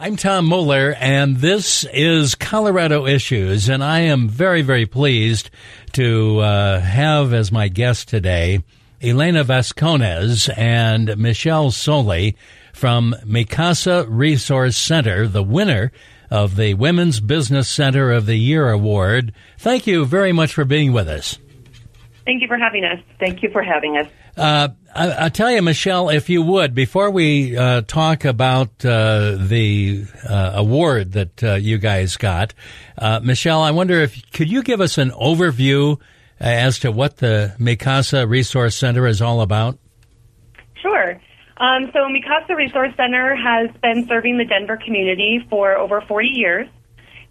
I'm Tom Moeller, and this is Colorado Issues, and I am very, very pleased to uh, have as my guest today Elena Vasconez and Michele Soli from Mi Casa Resource Center, the winner of the Women's Business Center of the Year Award. Thank you very much for being with us. Thank you for having us. Thank you for having us. Uh, I, I, tell you, Michele, if you would, before we uh, talk about uh, the uh, award that uh, you guys got, uh, Michele, I wonder if could you give us an overview as to what the Mi Casa Resource Center is all about? Sure. Um, so, Mi Casa Resource Center has been serving the Denver community for over 40 years,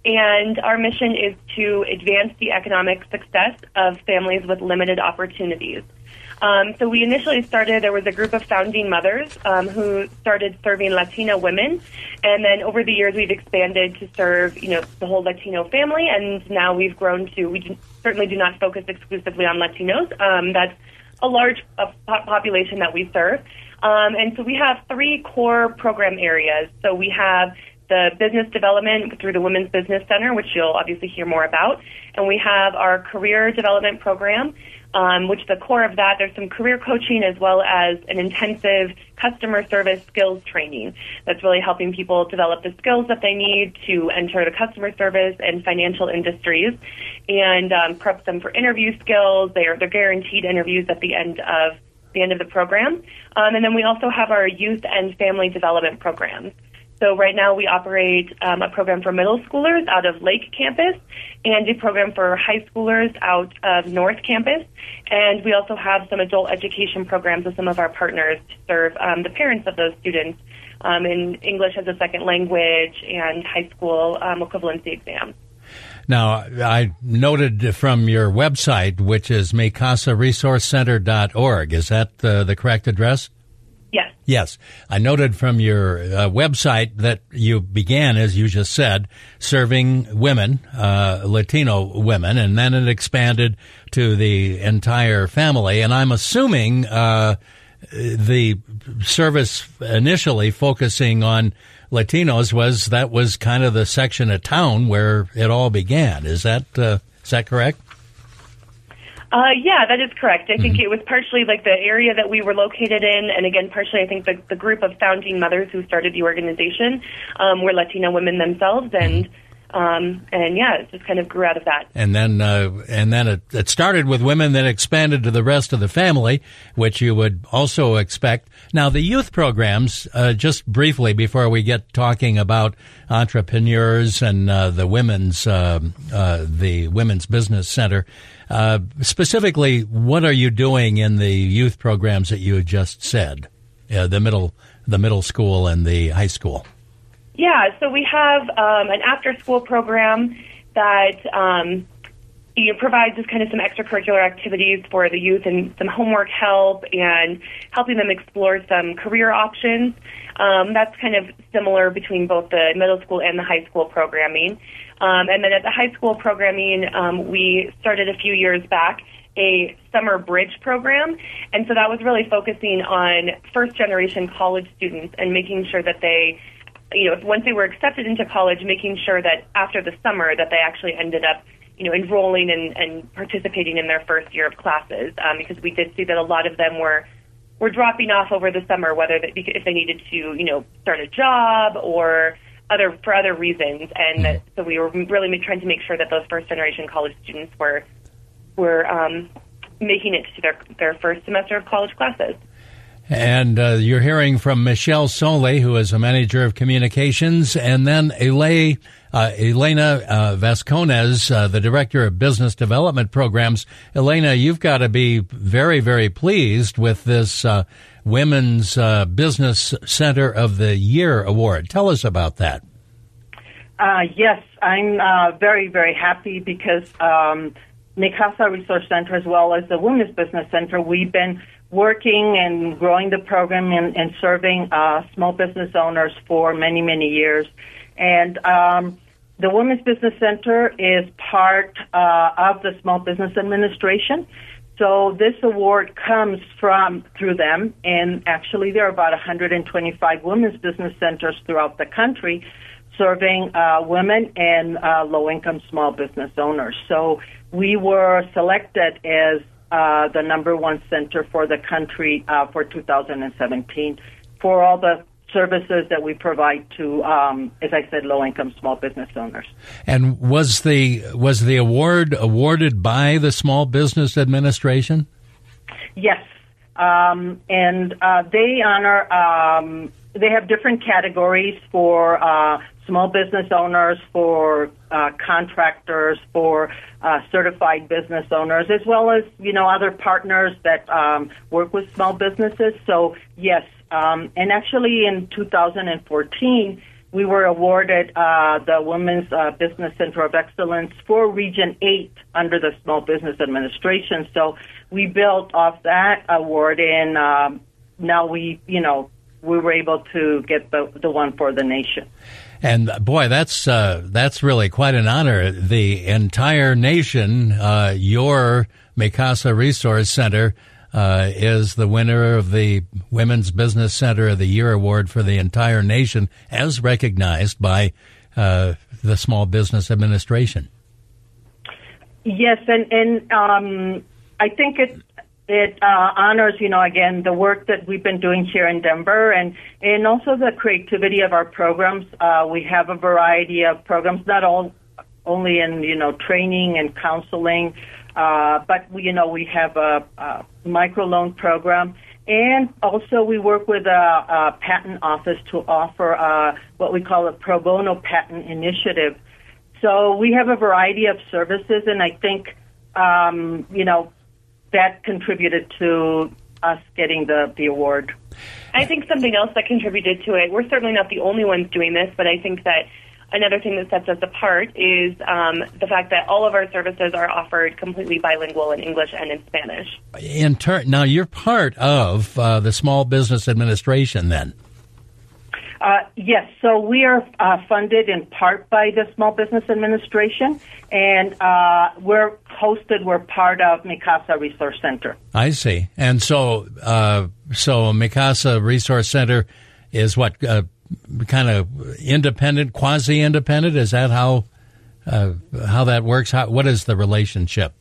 and our mission is to advance the economic success of families with limited opportunities. Um, so we initially started, there was a group of founding mothers um, who started serving Latina women. And then over the years, we've expanded to serve, you know, the whole Latino family. And now we've grown to, we certainly do not focus exclusively on Latinos. Um, that's a large uh, population that we serve. Um, and so we have three core program areas. So we have the business development through the Women's Business Center, which you'll obviously hear more about. And we have our career development program um, which the core of that, there's some career coaching as well as an intensive customer service skills training that's really helping people develop the skills that they need to enter the customer service and financial industries and um, prep them for interview skills. They are, they're guaranteed interviews at the end of the end of the program. Um, and then we also have our youth and family development programs. So right now we operate um, a program for middle schoolers out of Lake Campus and a program for high schoolers out of North Campus. And we also have some adult education programs with some of our partners to serve um, the parents of those students um, in English as a second language and high school um, equivalency exams. Now, I noted from your website, which is micasaresourcecenter.org. Is that the correct address? Yes. Yes. I noted from your uh, website that you began, as you just said, serving women, uh, Latino women, and then it expanded to the entire family. And I'm assuming uh, the service initially focusing on Latinos was that was kind of the section of town where it all began. Is that uh, is that correct? Uh, yeah, that is correct. I mm-hmm. think it was partially like the area that we were located in, and again, partially I think the, the group of founding mothers who started the organization um, were Latina women themselves, and mm-hmm. Um, and yeah, it just kind of grew out of that. And then, uh, and then it, it, started with women, then expanded to the rest of the family, which you would also expect. Now, the youth programs, uh, just briefly before we get talking about entrepreneurs and uh, the women's, uh, uh, the women's business center. Uh, specifically, what are you doing in the youth programs that you just said, the middle, the middle school and the high school? Yeah, so we have um, an after-school program that um, you know, provides just kind of some extracurricular activities for the youth and some homework help and helping them explore some career options. Um, that's kind of similar between both the middle school and the high school programming. Um, and then at the high school programming, um, we started a few years back a summer bridge program. And so that was really focusing on first generation college students and making sure that they you know, once they were accepted into college, making sure that after the summer that they actually ended up, you know, enrolling and, and participating in their first year of classes, um, because we did see that a lot of them were were dropping off over the summer, whether they, if they needed to, you know, start a job or other for other reasons, and mm. so we were really trying to make sure that those first generation college students were were um, making it to their their first semester of college classes. And uh, you're hearing from Michele Soli, who is a manager of communications, and then Elena, uh, Elena uh, Vasconez, uh, the director of business development programs. Elena, you've got to be very, very pleased with this uh, Women's uh, Business Center of the Year award. Tell us about that. Uh, yes, I'm very, very happy because um, Mi Casa Resource Center, as well as the Women's Business Center, we've been working and growing the program and, and serving uh, small business owners for many, many years. And um, the Women's Business Center is part uh, of the Small Business Administration. So this award comes from through them, and actually there are about 125 women's business centers throughout the country serving uh, women and uh, low-income small business owners. So we were selected as uh, the number one center for the country uh, for 2017 for all the services that we provide to, um, as I said, low-income small business owners. And was the was the award awarded by the Small Business Administration? Yes, um, and uh, they honor. Um, they have different categories for uh, small business owners, for uh, contractors, for uh, certified business owners, as well as you know other partners that um, work with small businesses. So yes, um, and actually, in 2014, we were awarded uh, the Women's uh, Business Center of Excellence for Region 8 under the Small Business Administration. So we built off that award, and um, now we, you know, we were able to get the, the one for the nation. And boy, that's uh, that's really quite an honor. The entire nation, uh, your Mi Casa Resource Center uh, is the winner of the Women's Business Center of the Year award for the entire nation, as recognized by uh, the Small Business Administration. Yes, and and um, I think it it uh, honors, you know, again the work that we've been doing here in Denver, and and also the creativity of our programs. Uh, we have a variety of programs, not all only in you know training and counseling. Uh, but you know, we have a, a microloan program, and also we work with a, a patent office to offer uh, what we call a pro bono patent initiative. So we have a variety of services, and I think, um, you know, that contributed to us getting the, the award. I think something else that contributed to it, we're certainly not the only ones doing this, but I think that Another thing that sets us apart is um, the fact that all of our services are offered completely bilingual in English and in Spanish. In turn, now you're part of uh, the Small Business Administration, then. Uh, yes, so we are uh, funded in part by the Small Business Administration, and uh, we're hosted. We're part of Mi Casa Resource Center. I see, and so uh, so Mi Casa Resource Center is what uh, kind of independent, quasi independent? Is that how uh, how that works? How, what is the relationship?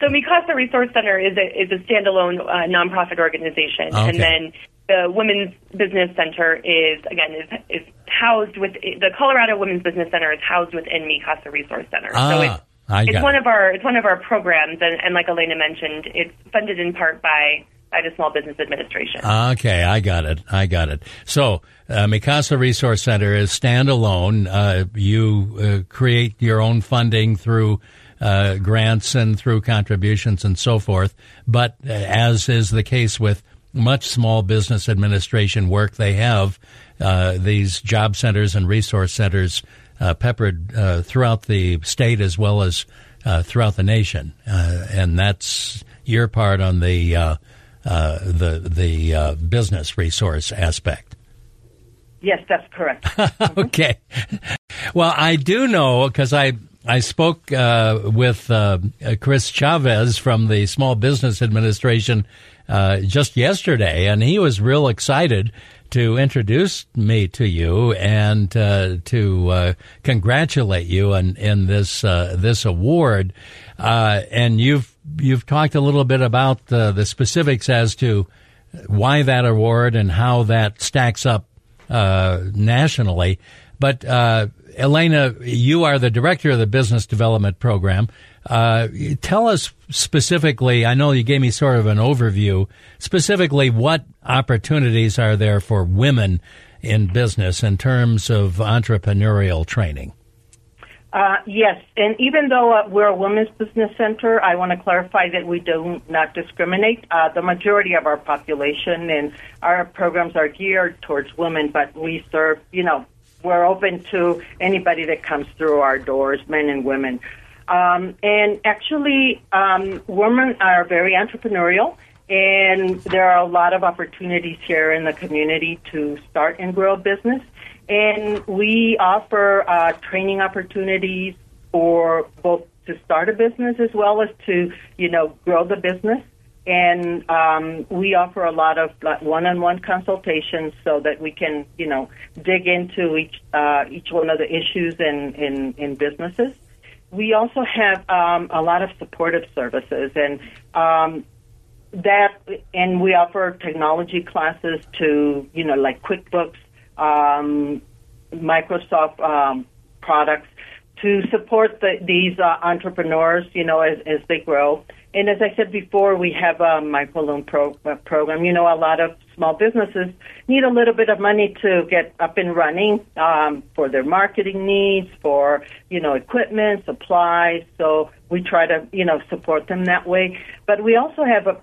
So Mi Casa Resource Center is a is a standalone uh, nonprofit organization, okay. and then the Women's Business Center is again is is housed with the Colorado Women's Business Center is housed within Mi Casa Resource Center. Ah, so it's, it's one it. of our it's one of our programs, and, and like Elena mentioned, it's funded in part by by the Small Business Administration. Okay, I got it. I got it. So, uh, Mi Casa Resource Center is standalone. Uh, you uh, create your own funding through uh, grants and through contributions and so forth. But uh, as is the case with much small business administration work, they have uh, these job centers and resource centers peppered throughout the state as well as throughout the nation, and that's your part on the uh, the the uh, business resource aspect. Yes, that's correct. okay. Well, I do know because I I spoke uh, with uh, Chris Chavez from the Small Business Administration uh, just yesterday, and he was real excited to introduce me to you and uh, to uh, congratulate you in, in this uh, this award. and you've you've talked a little bit about the, the specifics as to why that award and how that stacks up uh, nationally. But uh, Elena, you are the director of the business development program. Uh, tell us specifically. I know you gave me sort of an overview. Specifically, what opportunities are there for women in business in terms of entrepreneurial training? Uh, yes, and even though uh, we're a women's business center, I want to clarify that we do not discriminate. Uh, the majority of our population and our programs are geared towards women, but we serve, you know, we're open to anybody that comes through our doors, men and women. Um, and actually, um, women are very entrepreneurial, and there are a lot of opportunities here in the community to start and grow a business. And we offer uh, training opportunities for both to start a business as well as to, you know, grow the business. And um, we offer a lot of one-on-one consultations so that we can, you know, dig into each uh, each one of the issues in, in, in businesses. We also have um, a lot of supportive services, and um, that, and we offer technology classes to, you know, like QuickBooks, um, Microsoft um, products to support the, these uh, entrepreneurs, you know, as, as they grow. And as I said before, we have a microloan pro, uh, program. You know, a lot of small businesses need a little bit of money to get up and running um, for their marketing needs, for you know, equipment, supplies. So we try to you know support them that way. But we also have a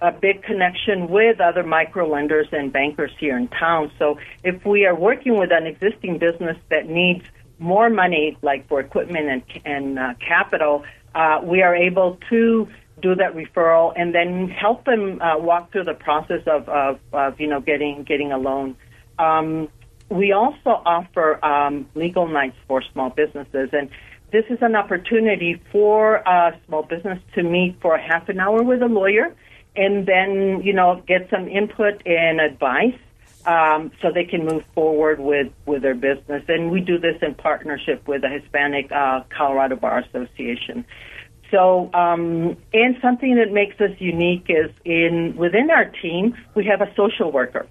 a big connection with other micro lenders and bankers here in town. So if we are working with an existing business that needs more money, like for equipment and, and uh, capital, uh, we are able to do that referral and then help them uh, walk through the process of, of, of, you know getting getting a loan. Um, we also offer um, legal nights for small businesses, and this is an opportunity for a small business to meet for half an hour with a lawyer and then you know get some input and advice um, so they can move forward with with their business. And we do this in partnership with the Hispanic uh, Colorado Bar Association. So, um, and something that makes us unique is in within our team we have a social worker,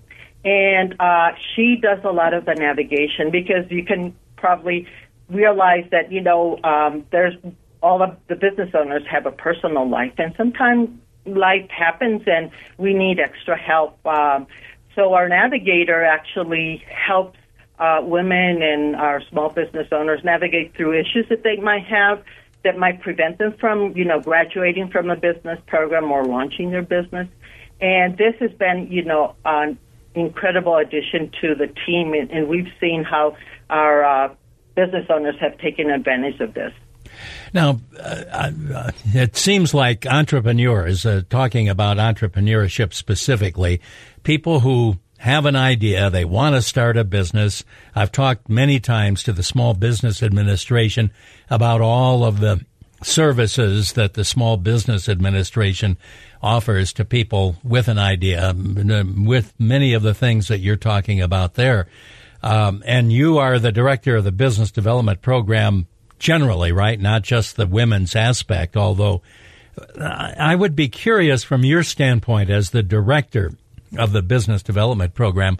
and uh, she does a lot of the navigation because you can probably realize that you know um, there's all of the business owners have a personal life, and sometimes life happens and we need extra help. Um, so our navigator actually helps uh, women and our small business owners navigate through issues that they might have that might prevent them from, you know, graduating from a business program or launching their business. And this has been, you know, an incredible addition to the team, and, and we've seen how our uh, business owners have taken advantage of this. Now, uh, uh, it seems like entrepreneurs, uh, talking about entrepreneurship specifically, people who have an idea, they want to start a business. I've talked many times to the Small Business Administration about all of the services that the Small Business Administration offers to people with an idea, with many of the things that you're talking about there. Um, and you are the director of the business development program generally, right? Not just the women's aspect, although I would be curious from your standpoint as the director of the business development program,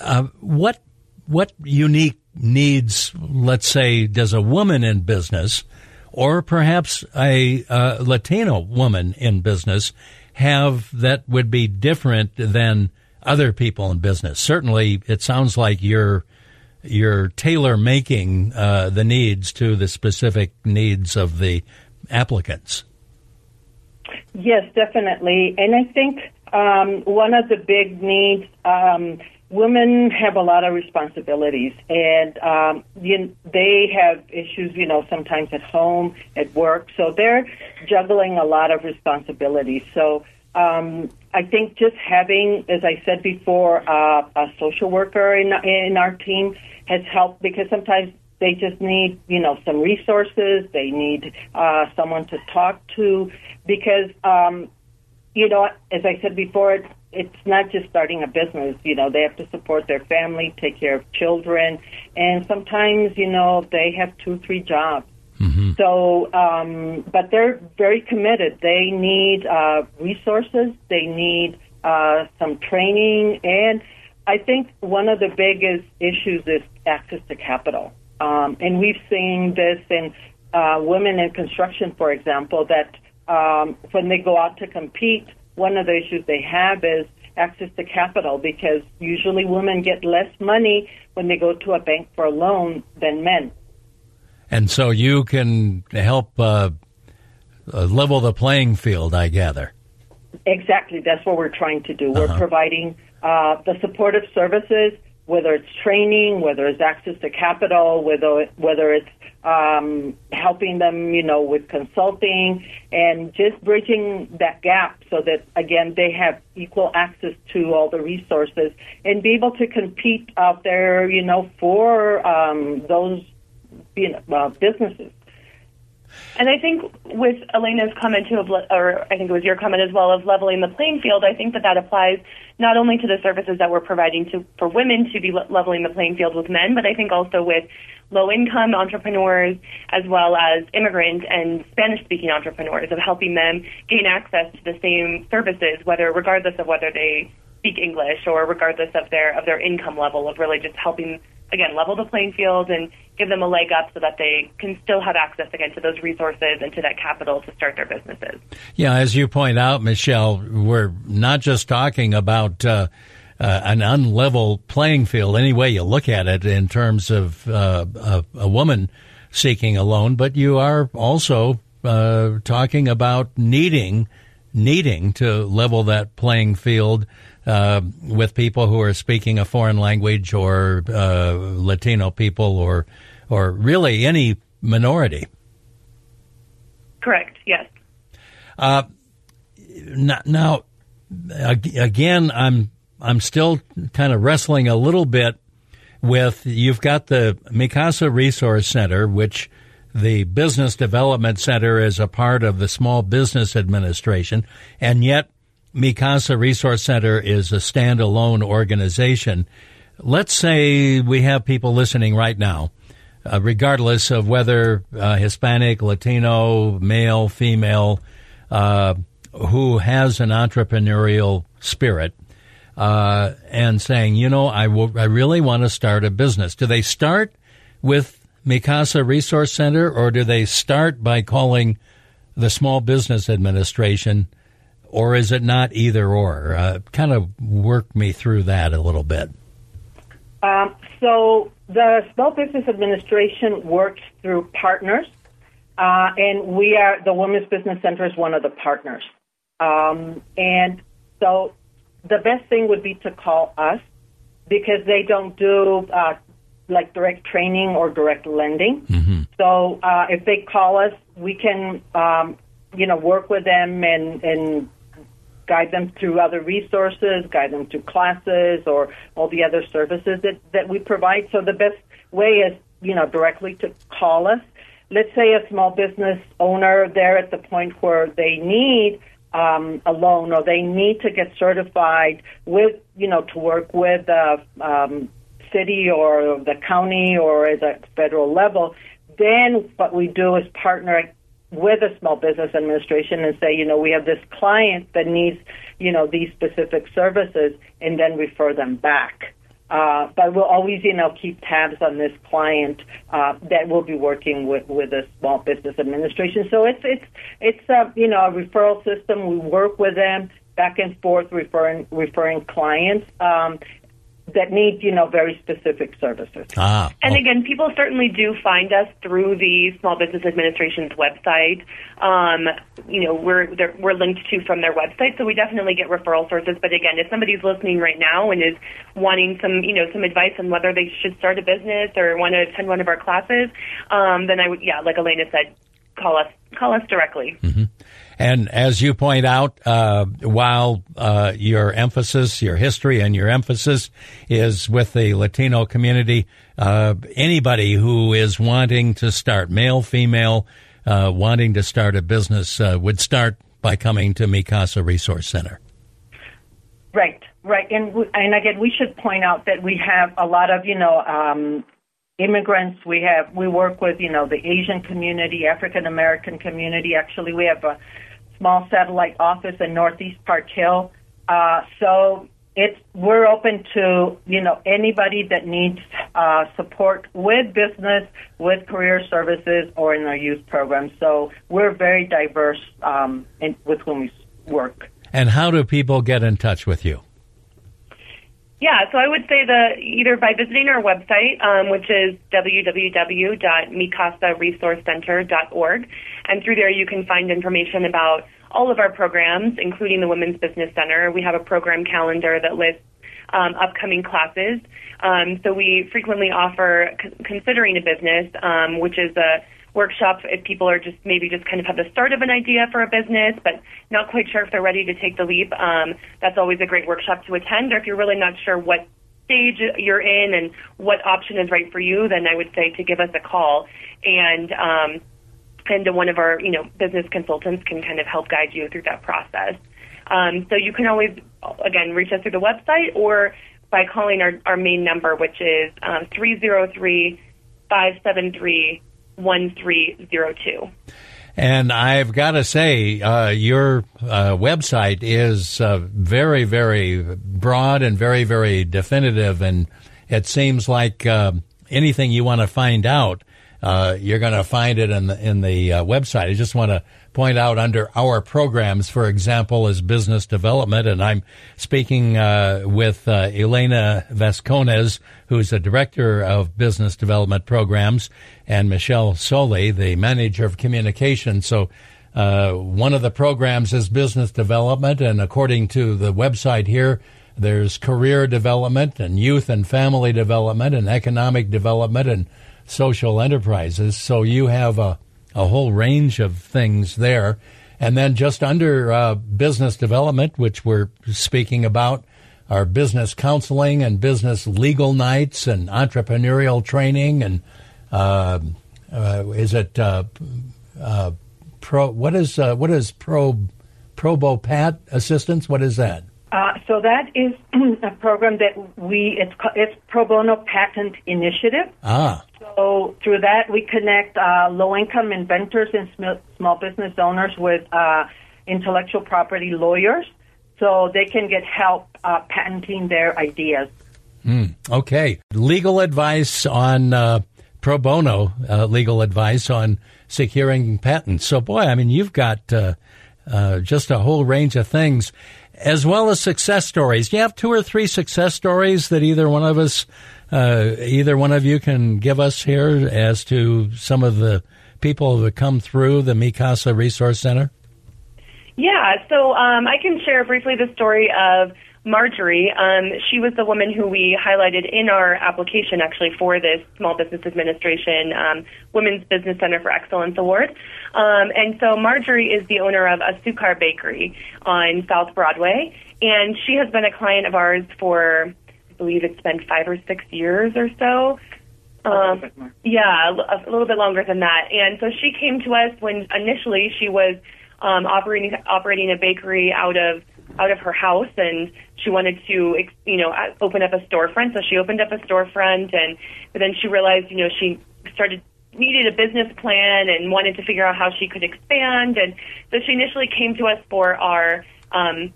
uh, what what unique needs, let's say, does a woman in business, or perhaps a uh, Latino woman in business, have that would be different than other people in business? Certainly, it sounds like you're you're tailor making uh, the needs to the specific needs of the applicants. Yes, definitely. And I think um, one of the big needs, um, women have a lot of responsibilities, and um, you, they have issues, you know, sometimes at home, at work. So they're juggling a lot of responsibilities. So um, I think just having, as I said before, uh, a social worker in in our team has helped because sometimes they just need, you know, some resources. They need uh, someone to talk to because, um, you know, as I said before, it's, it's not just starting a business. You know, they have to support their family, take care of children, and sometimes, you know, they have two, three jobs. Mm-hmm. So, um, but they're very committed. They need uh, resources. They need uh, some training, and I think one of the biggest issues is access to capital. Um, and we've seen this in uh, women in construction, for example, that um, when they go out to compete, one of the issues they have is access to capital because usually women get less money when they go to a bank for a loan than men. And so you can help uh, uh, level the playing field, I gather. Exactly. That's what we're trying to do. We're providing uh, the supportive services, whether it's training, whether it's access to capital, whether whether it's um, helping them, you know, with consulting, and just bridging that gap so that again they have equal access to all the resources and be able to compete out there, you know, for um, those you know, uh, businesses. And I think with Elena's comment too, of or I think it was your comment as well, of leveling the playing field. I think that that applies not only to the services that we're providing to for women to be le- leveling the playing field with men, but I think also with low-income entrepreneurs as well as immigrant and Spanish-speaking entrepreneurs of helping them gain access to the same services, whether regardless of whether they speak English or regardless of their of their income level, of really just helping again level the playing field and give them a leg up so that they can still have access again to those resources and to that capital to start their businesses. Yeah, as you point out, Michele, we're not just talking about uh, uh, an unlevel playing field, any way you look at it, in terms of uh, a, a, woman seeking a loan, but you are also uh, talking about needing needing to level that playing field uh, with people who are speaking a foreign language or uh, Latino people or or really any minority. Correct. Yes. Uh, now, again, I'm I'm still kind of wrestling a little bit with you've got the Mi Casa Resource Center, which the Business Development Center is a part of the Small Business Administration, and yet Mi Casa Resource Center is a standalone organization. Let's say we have people listening right now, uh, regardless of whether uh, Hispanic, Latino, male, female, uh, who has an entrepreneurial spirit, uh, and saying, you know, I, w- I really want to start a business. Do they start with Mi Casa Resource Center, or do they start by calling the Small Business Administration? Or is it not either or? Uh, kind of work me through that a little bit. Um, so the Small Business Administration works through partners, uh, and we are the Women's Business Center is one of the partners. Um, and so the best thing would be to call us because they don't do uh, like direct training or direct lending. Mm-hmm. So uh, if they call us, we can um, you know work with them and and guide them through other resources, guide them through classes or all the other services that, that we provide. So the best way is, you know, directly to call us. Let's say a small business owner, they're at the point where they need um, a loan or they need to get certified with, you know, to work with the um, city or the county or at a federal level. Then what we do is partner with a small business administration and say, you know, we have this client that needs, you know, these specific services, and then refer them back. Uh, but we'll always, you know, keep tabs on this client uh, that will be working with with a small business administration. So it's it's it's a you know a referral system. We work with them back and forth, referring referring clients. Um, that need, you know, very specific services. Ah, and oh. again, people certainly do find us through the Small Business Administration's website. Um, you know, we're we're linked to from their website, so we definitely get referral sources. But again, if somebody's listening right now and is wanting some, you know, some advice on whether they should start a business or want to attend one of our classes, um, then I would, yeah, like Elena said, call us call us directly. Mm-hmm. And as you point out, uh, while uh, your emphasis, your history, and your emphasis is with the Latino community, uh, anybody who is wanting to start, male, female, uh, wanting to start a business, uh, would start by coming to Mi Casa Resource Center. Right, right, and and again, we should point out that we have a lot of you know. Um, immigrants we have we work with you know the asian community african american community actually we have a small satellite office in Northeast Park Hill. Uh, so it's we're open to you know anybody that needs uh, support with business, with career services, or in our youth program. So we're very diverse um, in, with whom we work. And how do people get in touch with you? Yeah, so I would say the either by visiting our website, um, which is www.micasaresourcecenter.org, and through there you can find information about all of our programs, including the Women's Business Center. We have a program calendar that lists um, upcoming classes. Um, so we frequently offer c- considering a business, um, which is a workshop if people are just maybe just kind of have the start of an idea for a business, but not quite sure if they're ready to take the leap. Um, that's always a great workshop to attend. Or if you're really not sure what stage you're in and what option is right for you, then I would say to give us a call and um, and one of our you know business consultants can kind of help guide you through that process. Um, so you can always again reach us through the website or by calling our, our main number, which is um, 303 573 1302. And I've got to say, uh, your uh, website is uh, very, very broad and very, very definitive. And it seems like uh, anything you want to find out, uh, you're going to find it in the, in the uh, website. I just want to point out under our programs, for example, is business development. And I'm speaking uh, with uh, Elena Vasconez, who's the director of business development programs, and Michele Soli, the manager of communication. So uh, one of the programs is business development. And according to the website here, there's career development and youth and family development and economic development and social enterprises. So you have a a whole range of things there. And then just under uh, business development, which we're speaking about, our business counseling and business legal nights and entrepreneurial training and uh, uh, is it uh, uh, pro? What is uh, what is pro probo pat assistance? What is that? So that is a program that we it's it's pro bono patent initiative. Ah. So through that, we connect uh, low-income inventors and sm- small business owners with uh, intellectual property lawyers, so they can get help uh, patenting their ideas. Mm, okay, legal advice on uh, pro bono uh, legal advice on securing patents. So, boy, I mean, you've got uh, just a whole range of things as well as success stories. Do you have two or three success stories that either one of us uh, either one of you can give us here as to some of the people that come through the Mi Casa Resource Center? Yeah, so um, I can share briefly the story of Marjorie. Um, she was the woman who we highlighted in our application actually for this Small Business Administration um, Women's Business Center for Excellence Award. Um, and so Marjorie is the owner of Azucar Bakery on South Broadway, and she has been a client of ours for I believe it's been five or six years or so. Um, yeah, a little bit longer than that. And so she came to us when initially she was um, operating operating a bakery out of out of her house, and she wanted to you know open up a storefront. So she opened up a storefront, and but then she realized you know she started needed a business plan and wanted to figure out how she could expand. And so she initially came to us for our um,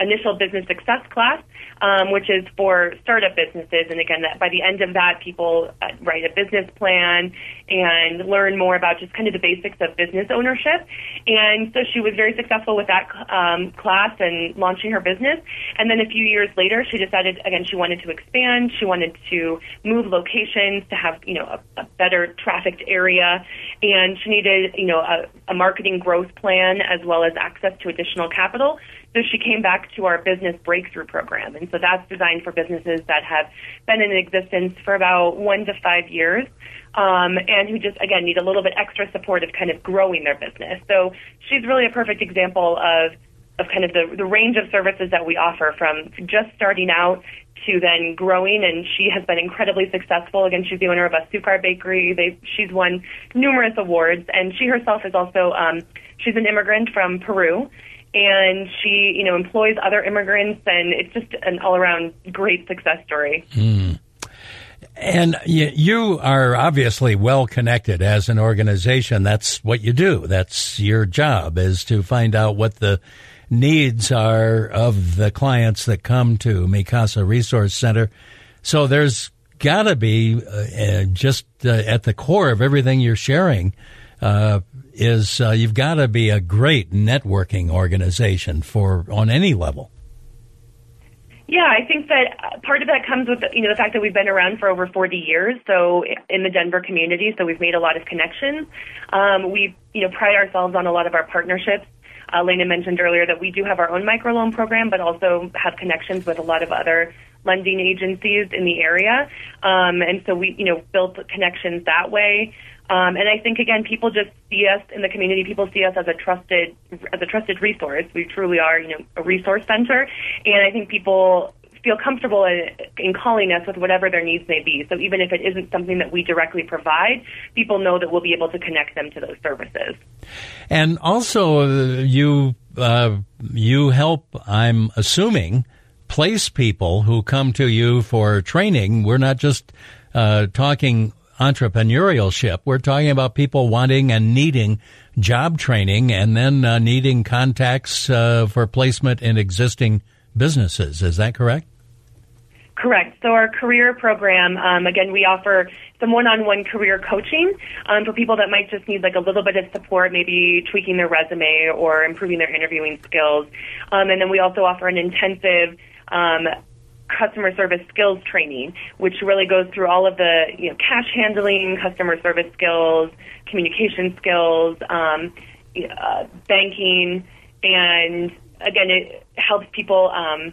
initial business success class um, which is for startup businesses. And again, that by the end of that, people uh, write a business plan and learn more about just kind of the basics of business ownership. And so she was very successful with that um, class and launching her business. And then a few years later, she decided again she wanted to expand. She wanted to move locations to have you know a, a better trafficked area, and she needed you know a, a marketing growth plan as well as access to additional capital. So she came back to our business breakthrough program. And so that's designed for businesses that have been in existence for about one to five years. Um, and who just again need a little bit extra support of kind of growing their business. So she's really a perfect example of of kind of the, the range of services that we offer from just starting out to then growing and she has been incredibly successful. Again, she's the owner of Azucar bakery. They, she's won numerous awards and she herself is also, um, she's an immigrant from Peru and she, you know, employs other immigrants, and it's just an all-around great success story. Mm. And you are obviously well connected as an organization. That's what you do. That's your job is to find out what the needs are of the clients that come to Mi Casa Resource Center. So there's got to be uh, just uh, at the core of everything you're sharing uh, is uh, you've got to be a great networking organization for on any level. Yeah, I think that uh, part of that comes with you know the fact that we've been around for over 40 years, so in the Denver community, so we've made a lot of connections. Um, we you know pride ourselves on a lot of our partnerships. Uh, Lena mentioned earlier that we do have our own microloan program, but also have connections with a lot of other lending agencies in the area, um, and so we you know built connections that way. Um, and I think again, people just see us in the community. People see us as a trusted as a trusted resource. We truly are, you know, a resource center, and I think people feel comfortable in, in calling us with whatever their needs may be. So even if it isn't something that we directly provide, people know that we'll be able to connect them to those services. And also, uh, you uh, you help. I'm assuming place people who come to you for training. We're not just uh, talking entrepreneurship. We're talking about people wanting and needing job training and then uh, needing contacts uh, for placement in existing businesses. Is that correct? Correct. So our career program, um, again, we offer some one-on-one career coaching um, for people that might just need like a little bit of support, maybe tweaking their resume or improving their interviewing skills. Um, and then we also offer an intensive um, customer service skills training, which really goes through all of the you know cash handling, customer service skills, communication skills, um, uh, banking, and again, it helps people um,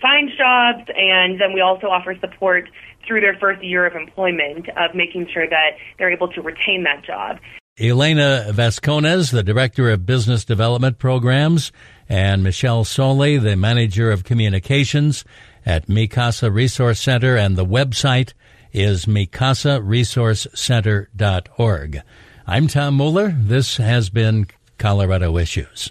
find jobs, and then we also offer support through their first year of employment of making sure that they're able to retain that job. Elena Vasconez, the Director of Business Development Programs, and Michele Soli, the Manager of Communications at Mi Casa Resource Center, and the website is micasaresourcecenter.org. I'm Tom Mueller. This has been Colorado Issues.